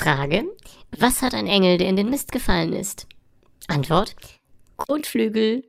Frage. Was hat ein Engel, der in den Mist gefallen ist? Antwort. Kotflügel.